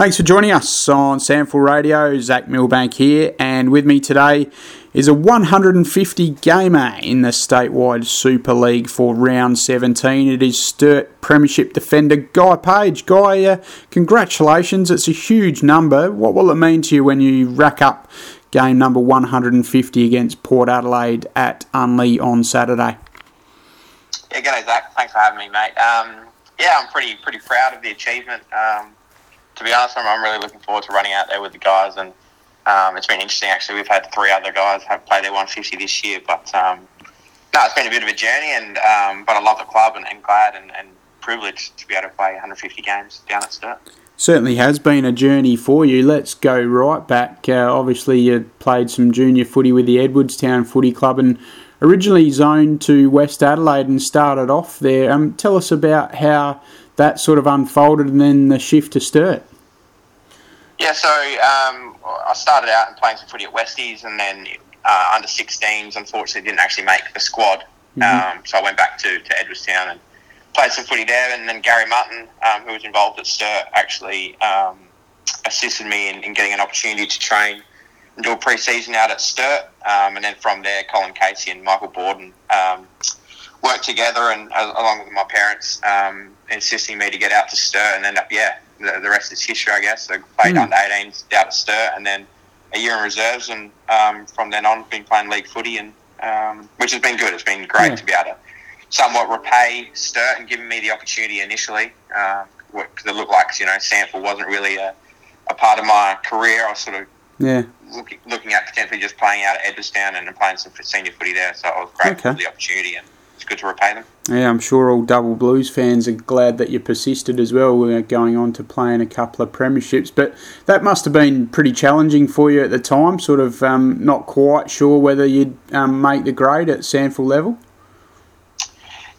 Thanks for joining us on SANFL Radio. Zach Milbank here, and with me today is a 150 gamer in the statewide Super League for round 17. It is Sturt Premiership defender Guy Page. Guy, uh, congratulations! It's a huge number. What will it mean to you when you rack up game number 150 against Port Adelaide at Unley on Saturday? Yeah, g'day Zach. Thanks for having me, mate. Um, yeah, I'm pretty pretty proud of the achievement. Um, to be honest, I'm, I'm really looking forward to running out there with the guys, and um, it's been interesting. Actually, we've had three other guys have played their 150 this year, but um, no, it's been a bit of a journey, and um, but I love the club and, and glad and, and, privileged to be able to play 150 games down at Sturt. Certainly has been a journey for you. Let's go right back. Uh, obviously, you played some junior footy with the Edwardstown Footy Club and originally zoned to West Adelaide and started off there. Um, tell us about how that sort of unfolded and then the shift to Sturt. Yeah, so um, I started out and playing some footy at Westies, and then uh, under 16s, unfortunately, didn't actually make the squad. Mm-hmm. Um, so I went back to, to Edwardstown and played some footy there. And then Gary Mutton, um, who was involved at Sturt, actually um, assisted me in, in, getting an opportunity to train and do a pre-season out at Sturt. Um, and then from there, Colin Casey and Michael Borden um, worked together, and uh, along with my parents, insisting me to get out to Sturt, and end up, yeah, the, the rest is history, I guess. So played mm. under 18s out at Sturt, and then a year in reserves, and um, from then on, been playing league footy, and um, which has been good. It's been great yeah. to be able to somewhat repay Sturt and giving me the opportunity initially, because um, it looked like you know SANFL wasn't really a, a part of my career. I was sort of yeah looking, looking at potentially just playing out at Edwardstown and, and playing some senior footy there. So I was grateful okay. for the opportunity and it's good to repay them. Yeah, I'm sure all Double Blues fans are glad that you persisted as well, We're going on to playing a couple of premierships. But that must have been pretty challenging for you at the time, sort of um, not quite sure whether you'd um, make the grade at SANFL level.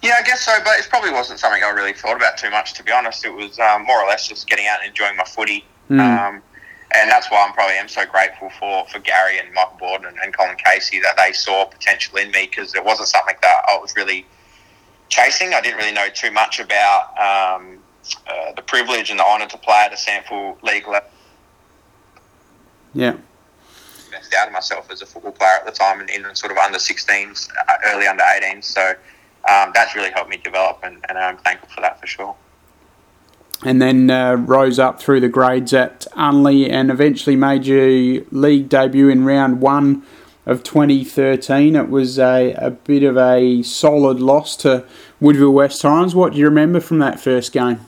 Yeah, I guess so, but it probably wasn't something I really thought about too much, to be honest. It was um, more or less just getting out and enjoying my footy. Mm. And that's why I'm probably am so grateful for, for Gary and Michael Borden and, and Colin Casey that they saw potential in me because it wasn't something that I was really – chasing. I didn't really know too much about um, uh, the privilege and the honour to play at a SANFL league level. Yeah. Best out of myself as a football player at the time and in sort of under 16s, uh, early under 18s. So um, that's really helped me develop, and, and, I'm thankful for that for sure. And then uh, rose up through the grades at Unley and eventually made your league debut in round one of 2013. It was a, a bit of a solid loss to Woodville West Torrens. What do you remember from that first game?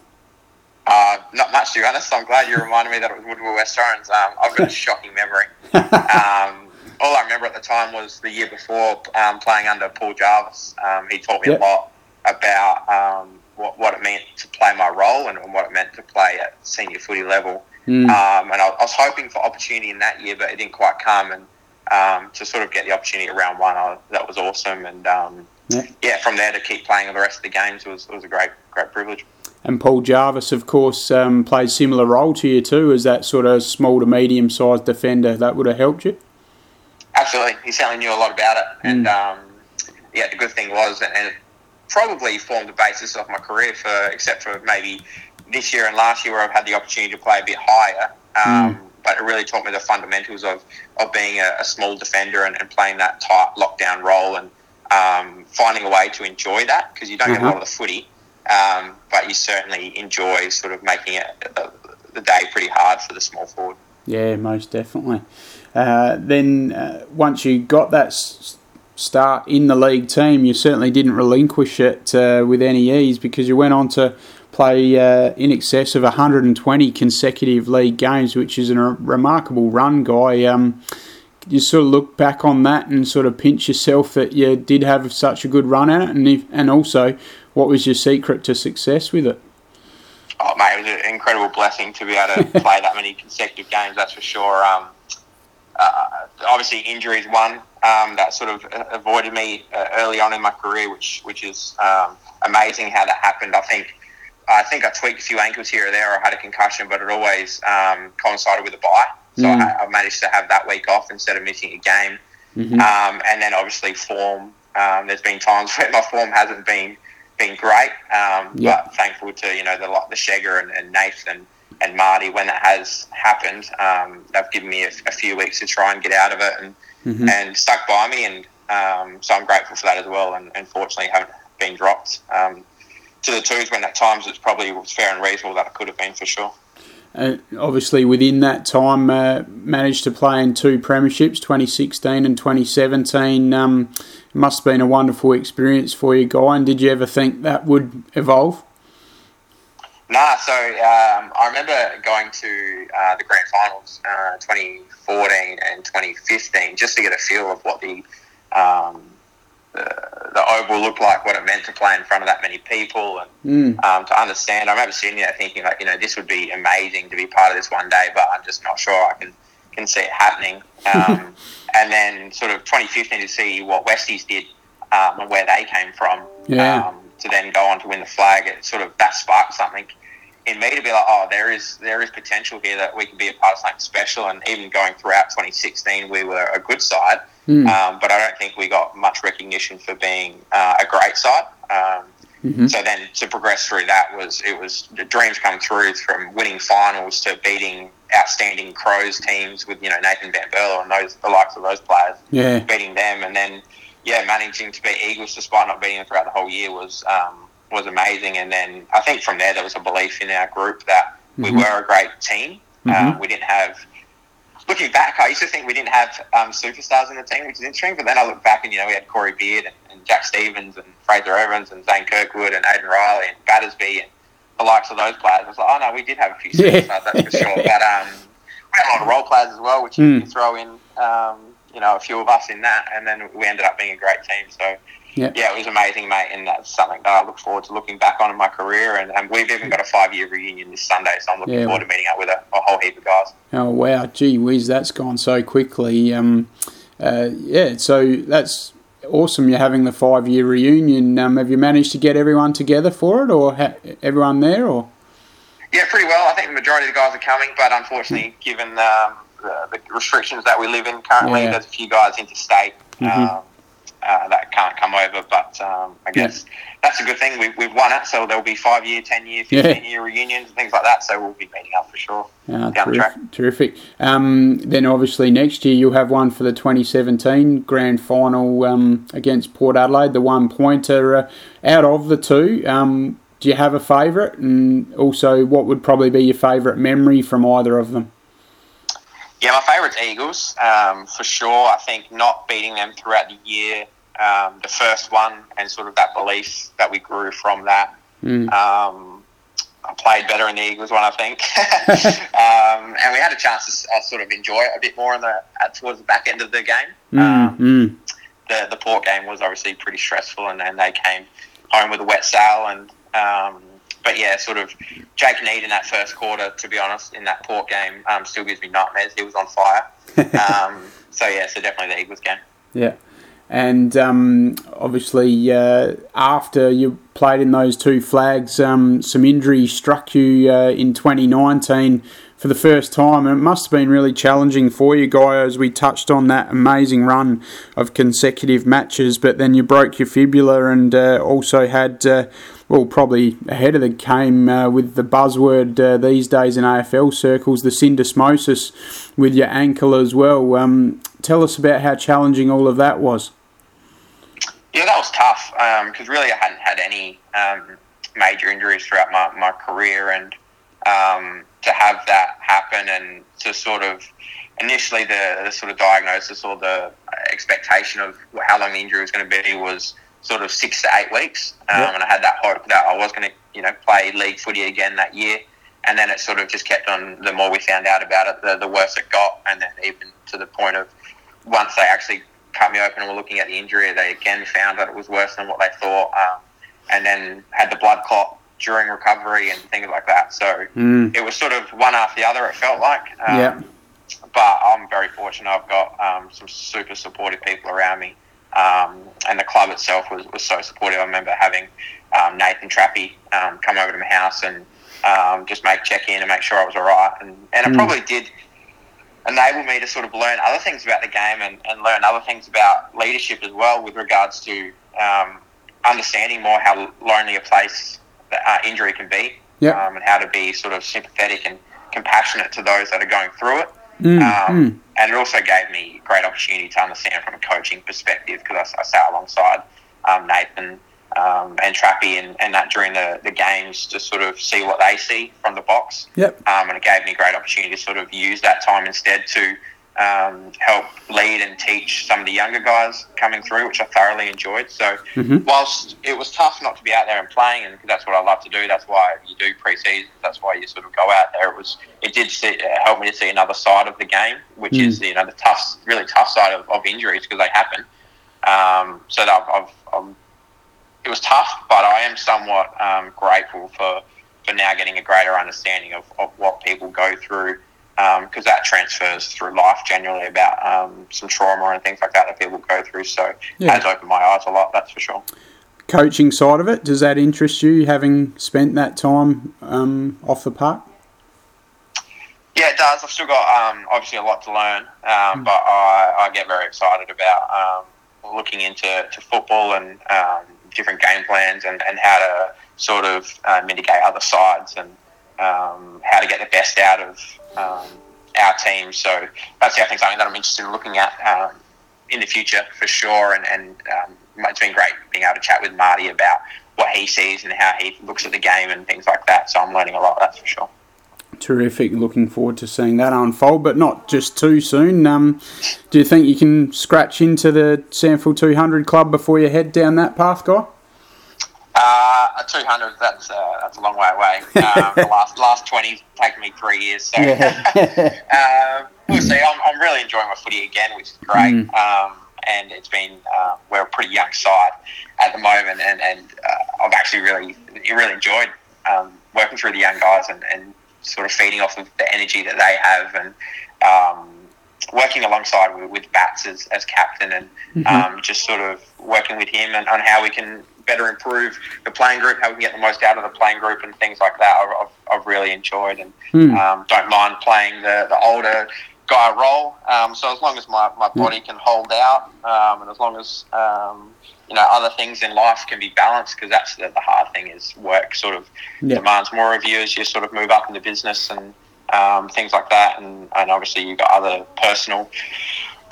Uh, not much, to be honest. I'm glad you reminded me that it was Woodville West Torrens. Um, I've got a shocking memory. Um, all I remember at the time was the year before um, playing under Paul Jarvis. Um, he taught me yep. a lot about um, what, what, it meant to play my role and, and, what it meant to play at senior footy level. Mm. and I, I, was hoping for opportunity in that year, but it didn't quite come. And um, to sort of get the opportunity at round one, I, that was awesome. And um, yeah. yeah. from there to keep playing the rest of the games was, was a great great privilege. And Paul Jarvis, of course, um, played similar role to you too, as that sort of small to medium sized defender. That would have helped you. Absolutely, he certainly knew a lot about it, mm. and um, yeah, the good thing was, and it probably formed the basis of my career for, except for maybe this year and last year where I've had the opportunity to play a bit higher. Um, mm but it really taught me the fundamentals of, of being a, a small defender and, and, playing that tight lockdown role and um, finding a way to enjoy that because you don't mm-hmm. get a lot of the footy, um, but you certainly enjoy sort of making it the, the, day pretty hard for the small forward. Yeah, most definitely. Uh, then uh, once you got that s- start in the league team, you certainly didn't relinquish it uh, with any ease because you went on to play uh, in excess of 120 consecutive league games, which is a remarkable run, guy. Um, you sort of look back on that and sort of pinch yourself that you did have such a good run at it, and if, and also, what was your secret to success with it? Oh, mate, it was an incredible blessing to be able to play that many consecutive games. That's for sure. Um, uh, obviously, injuries one um, that sort of avoided me uh, early on in my career, which which is um, amazing how that happened. I think I think I tweaked a few ankles here or there. I had a concussion, but it always um, coincided with a bye. So mm. I, I, managed to have that week off instead of missing a game. Mm-hmm. Um, and then obviously form. Um, there's been times where my form hasn't been been great, um, yep. but thankful to you know the the Shegger and, and Nathan and Marty, when that has happened, um, they've given me a, a, few weeks to try and get out of it and mm-hmm. and stuck by me, and um, so I'm grateful for that as well. And, and fortunately, haven't been dropped um, to the twos when at times it's probably was fair and reasonable that it could have been for sure. Uh, obviously, within that time, uh, managed to play in two premierships, 2016 and 2017. Um, must have been a wonderful experience for you, Guy. And did you ever think that would evolve? Nah, so um, I remember going to uh, the grand finals uh, 2014 and 2015 just to get a feel of what the, um, the, the oval looked like, what it meant to play in front of that many people, and mm. um, to understand. I remember sitting there thinking, like, you know, this would be amazing to be part of this one day, but I'm just not sure I can can see it happening. Um, and then sort of 2015 to see what Westies did um, and where they came from. Yeah. Um, to then go on to win the flag, it sort of that sparked something in me to be like, oh, there is there is potential here that we can be a part of something special. And even going throughout 2016, we were a good side, mm. um, but I don't think we got much recognition for being uh, a great side. Um, mm-hmm. So then to progress through that was it was the dreams come through from winning finals to beating outstanding Crows teams with you know Nathan Van Berlo and those the likes of those players, yeah. beating them, and then yeah, managing to beat Eagles despite not beating them throughout the whole year was um, was amazing. And then I think from there there was a belief in our group that we mm-hmm. were a great team. Mm-hmm. Um, we didn't have. Looking back, I used to think we didn't have um, superstars in the team, which is interesting. But then I look back and you know we had Corey Beard and, and Jack Stevens and Fraser Evans and Zane Kirkwood and Aiden Riley and Battersby and the likes of those players. I was like, oh no, we did have a few superstars, yeah. that's for sure. But um, we had a lot of role players as well, which mm. you can throw in, um, you know, a few of us in that, and then we ended up being a great team. So yeah. yeah, it was amazing, mate, and that's something that I look forward to looking back on in my career. And, and we've even got a five year reunion this Sunday, so I'm looking yeah. forward to meeting up with a, a, whole heap of guys. Oh wow, gee whiz, that's gone so quickly. Um, uh, yeah, so that's awesome. You're having the five year reunion. Um, have you managed to get everyone together for it, or ha- everyone there, or? Yeah, pretty well. I think the majority of the guys are coming, but unfortunately, given um, the, the, restrictions that we live in currently, yeah. there's a few guys interstate. Mm-hmm. Um, uh, that can't come over. But um, I guess yeah. that's a good thing. We, we've won it, so there'll be five year, ten year, fifteen yeah. year reunions and things like that. So we'll be meeting up for sure. Uh, terrific. terrific. Um, then obviously next year you'll have one for the 2017 grand final um, against Port Adelaide, the one pointer. Uh, out of the two, um, do you have a favourite? And also, what would probably be your favourite memory from either of them? Yeah, my favourite's Eagles um, for sure. I think not beating them throughout the year, um, the first one, and sort of that belief that we grew from that. Mm. Um, I played better in the Eagles one, I think, um, and we had a chance to uh, sort of enjoy it a bit more in the towards the back end of the game. Mm. Mm. The the Port game was obviously pretty stressful, and, and they came home with a wet sail and um, but yeah, sort of Jake Neade in that first quarter, to be honest, in that Port game, um, still gives me nightmares. He was on fire. um, so yeah, so definitely the Eagles game. Yeah. And um, obviously, uh, after you played in those two flags, um, some injury struck you uh, in 2019 for the first time. And it must have been really challenging for you, Guy, as we touched on that amazing run of consecutive matches. But then you broke your fibula and uh, also had uh, well, probably ahead of the game uh, with the buzzword uh, these days in AFL circles, the syndesmosis with your ankle as well. Um, tell us about how challenging all of that was. Yeah, that was tough because um, really I hadn't had any um, major injuries throughout my, my career, and um, to have that happen and to sort of initially the, the sort of diagnosis or the expectation of how long the injury was going to be was sort of six to eight weeks, um, yep. and I had that hope that I was going to, you know, play league footy again that year. And then it sort of just kept on. The more we found out about it, the, the worse it got, and then even to the point of once they actually cut me open and were looking at the injury, they again found that it was worse than what they thought, um, and then had the blood clot during recovery and things like that. So mm. it was sort of one after the other. It felt like. Um, yeah. But I'm very fortunate. I've got um, some super supportive people around me um, and the club itself was, was so supportive. I remember having um, Nathan Trappy um, come over to my house and um, just make check in and make sure I was all right. And, and it mm. probably did enable me to sort of learn other things about the game and, and learn other things about leadership as well with regards to um, understanding more how lonely a place uh, injury can be yep. Um, and how to be sort of sympathetic and compassionate to those that are going through it. Mm, Um, mm. And it also gave me a great opportunity to understand from a coaching perspective because I, I sat alongside um, Nathan um, and Trappy and, and that during the, the games to sort of see what they see from the box. Yep. Um, and it gave me a great opportunity to sort of use that time instead to um, help lead and teach some of the younger guys coming through, which I thoroughly enjoyed. So, Mhm. whilst it was tough not to be out there and playing, and that's what I love to do, that's why you do pre-season, that's why you sort of go out there. It was it did see, uh, help me to see another side of the game, which Mm. is you know the tough, really tough side of, of injuries because they happen. Um, so that I've, I've, um, it was tough, but I am somewhat um, grateful for, for now getting a greater understanding of, of what people go through because that transfers through life generally about um, some trauma and things like that that people go through. So Yeah. it has opened my eyes a lot, that's for sure. Coaching side of it, does that interest you, having spent that time um, off the park? Yeah, it does. I've still got um, obviously a lot to learn, um, but I, I get very excited about um, looking into to football and um, different game plans and, and how to sort of uh, mitigate other sides and um, how to get the best out of um, our team. So that's think something that I'm interested in looking at um, in the future for sure. And, and um, it's been great being able to chat with Marty about what he sees and how he looks at the game and things like that. So I'm learning a lot. That's for sure. Terrific. Looking forward to seeing that unfold, but not just too soon. Um, do you think you can scratch into the SANFL 200 club before you head down that path, guy? Uh, 200, that's, uh, that's a long way away. Um, the last last 20's taken me three years. So um, we'll see. I'm, I'm really enjoying my footy again, which is great. Mm. Um, and it's been, uh, we're a pretty young side at the moment. And, and uh, I've actually really, really enjoyed um, working through the young guys and, and sort of feeding off of the energy that they have and um, working alongside with, with Bats as, as captain and Mhm. um, just sort of working with him and on how we can better improve the playing group, how we can get the most out of the playing group and things like that. I've, I've, really enjoyed and Hmm. um, don't mind playing the, the older guy role. Um, so as long as my, my body can hold out um, and as long as um, you know other things in life can be balanced, because that's the, the hard thing is work sort of Yeah. demands more of you as you sort of move up in the business and um, things like that. And, and obviously you've got other personal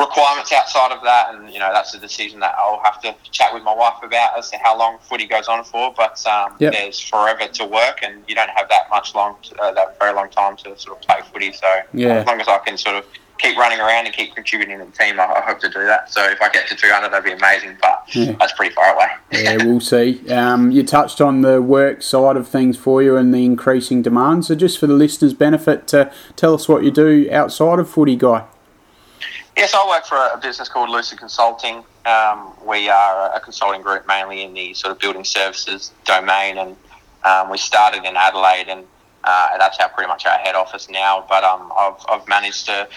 requirements outside of that, and you know that's a decision that I'll have to chat with my wife about as to how long footy goes on for. But um, Yep. there's forever to work, and you don't have that much long, uh, that very long time to sort of play footy. So Yeah. as long as I can sort of keep running around and keep contributing to the team, I, I hope to do that. So if I get to 200, that'd be amazing. But Yeah. that's pretty far away. yeah, we'll see. Um, you touched on the work side of things for you and the increasing demand. So, just for the listeners' benefit, uh, tell us what you do outside of footy, guy. Yes, I work for a business called Lucid Consulting. Um, we are a consulting group mainly in the sort of building services domain, and um, we started in Adelaide, and uh, that's our pretty much our head office now. But um, I've, I've managed to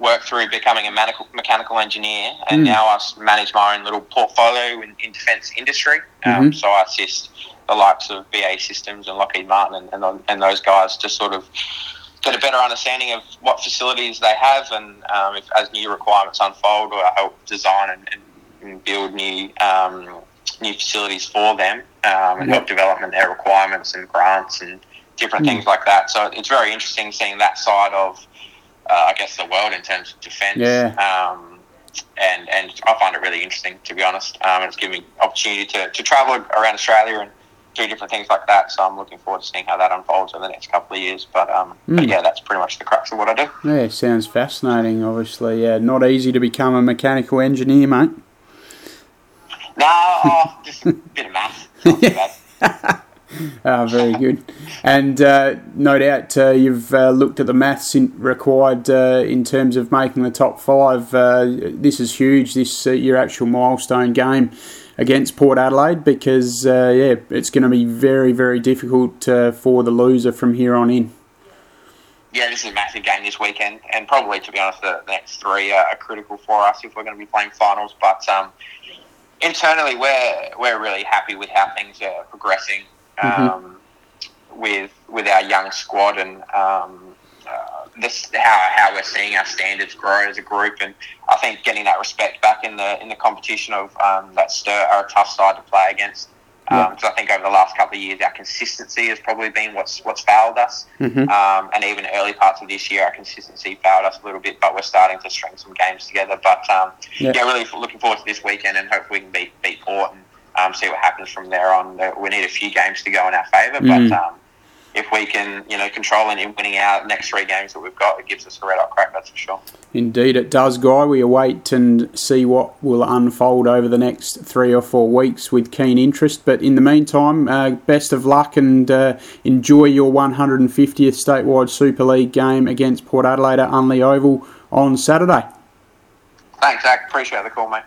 work through becoming a mechanical, mechanical engineer, and Mm. now I manage my own little portfolio in, in defence industry. Um, Mhm. So I assist the likes of BAE Systems and Lockheed Martin and, and, and those guys to sort of get a better understanding of what facilities they have, and um, if, as new requirements unfold, or help design and, and, build new um, new facilities for them, um, and Yep. help development their requirements and grants and different Mm. things like that. So it's very interesting seeing that side of, uh, I guess, the world in terms of defence. Yeah. Um, and, and I find it really interesting, to be honest. Um, it's given me opportunity to, to travel around Australia and do different things like that. So I'm looking forward to seeing how that unfolds over the next couple of years. But, um, but Mm. yeah, that's pretty much the crux of what I do. Yeah, sounds fascinating. Obviously, yeah, not easy to become a mechanical engineer, mate. No, oh, just a bit of math. Not too bad. Ah, very good. And uh, no doubt uh, you've uh, looked at the maths in, required uh, in terms of making the top five. Uh, this is huge. This uh, your actual milestone game against Port Adelaide because uh, yeah, it's going to be very very difficult uh, for the loser from here on in. yeah, this is a massive game this weekend, and probably, to be honest, the, the next three are, are critical for us if we're going to be playing finals. But um, internally, we're we're really happy with how things are progressing um, with with our young squad and um, this how how we're seeing our standards grow as a group. And I think getting that respect back in the in the competition of um, that Sturt are a tough side to play against. Um, So I think over the last couple of years, our consistency has probably been what's what's failed us. Mm-hmm. Um, and even early parts of this year, our consistency failed us a little bit. But we're starting to string some games together. But um, Yeah. yeah. really looking forward to this weekend, and hopefully we can beat beat Port and um, see what happens from there on. Uh, We need a few games to go in our favour, Mm. but. If we can, you know, control and winning our next three games that we've got, it gives us a red hot crack. That's for sure. Indeed, it does, Guy. We await and see what will unfold over the next three or four weeks with keen interest. But in the meantime, uh, best of luck and uh, enjoy your 150th statewide Super League game against Port Adelaide at Unley Oval on Saturday. Thanks, Zach. Appreciate the call, mate.